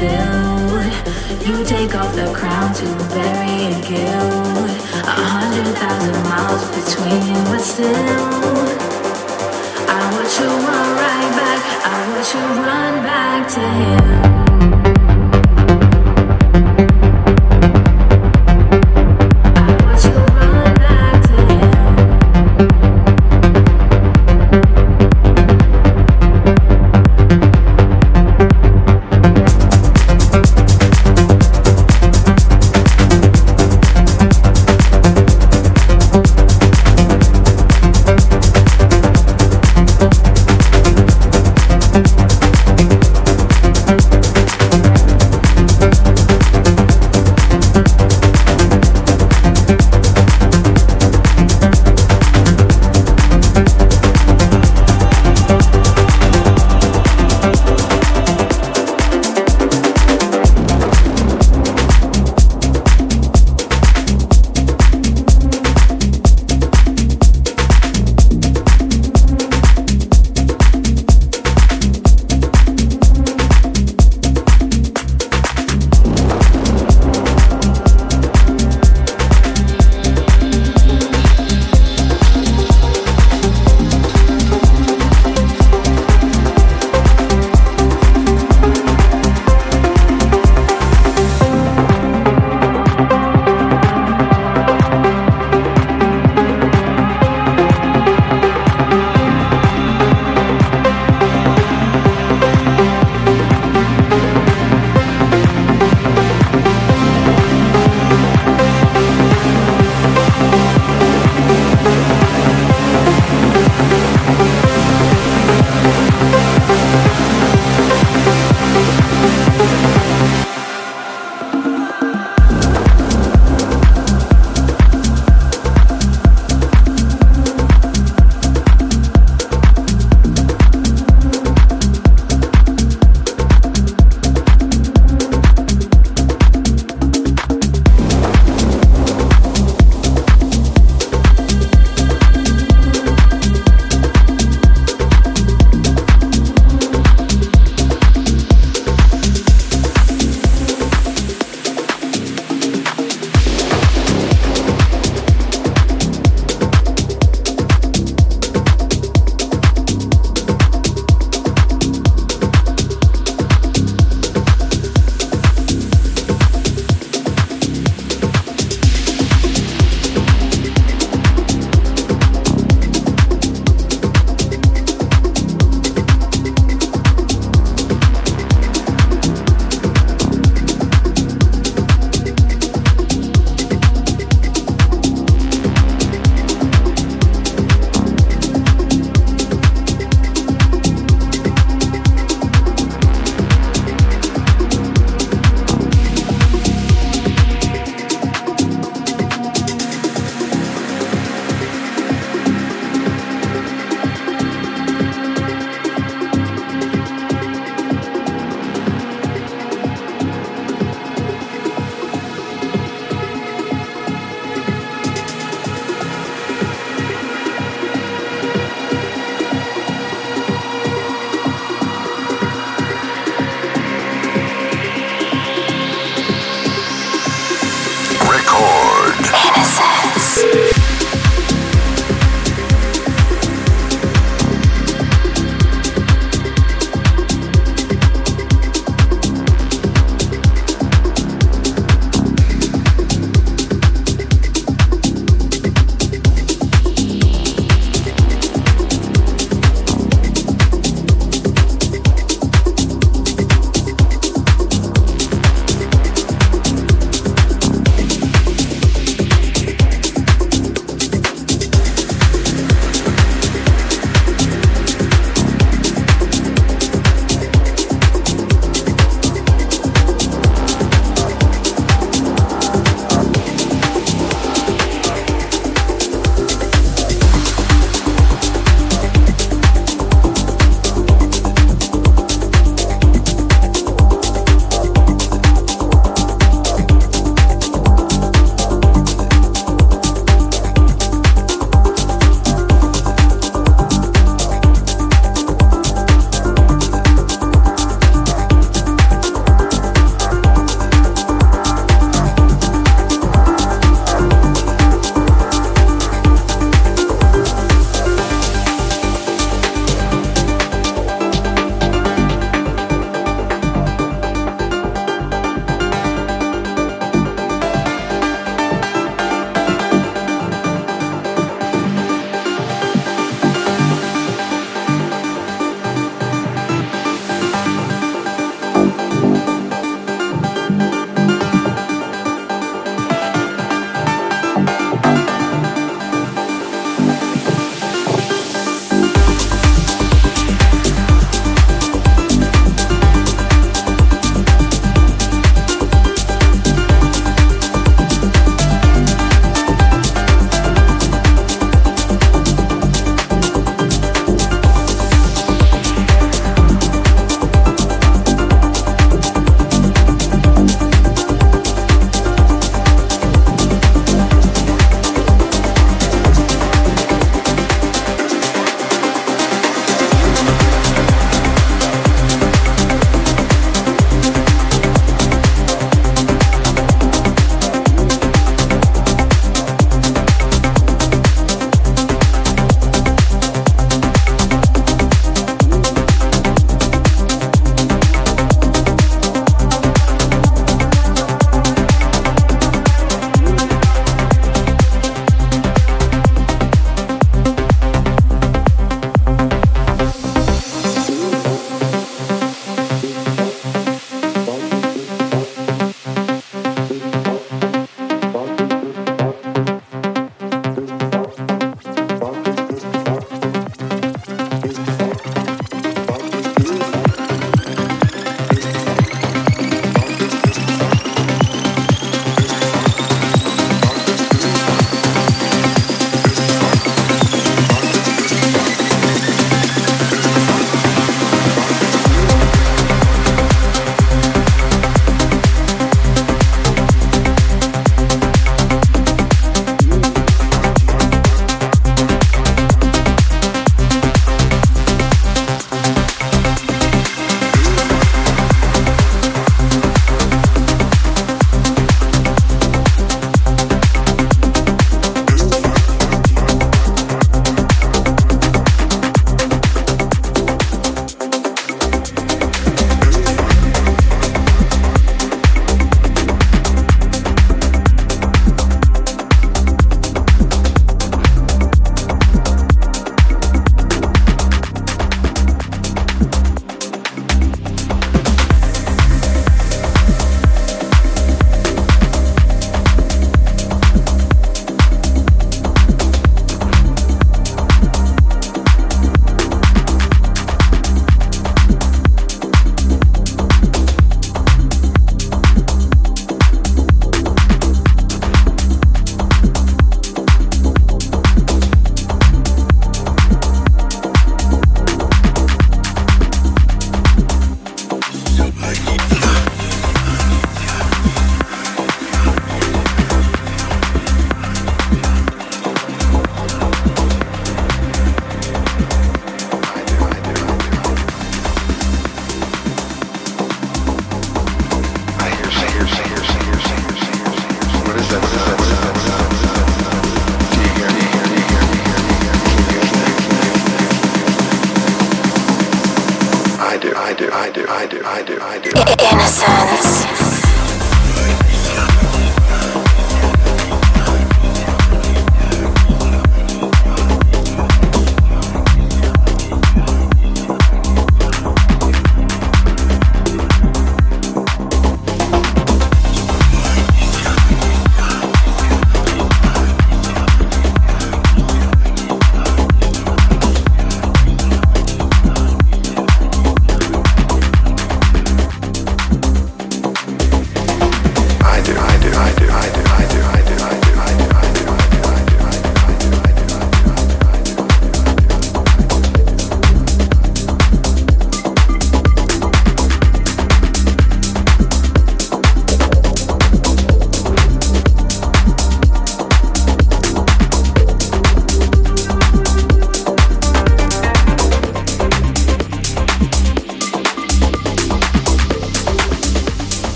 build. You take off the crown to bury a guilt. A hundred thousand miles between, but still. I want you run right back. I want you run back to him.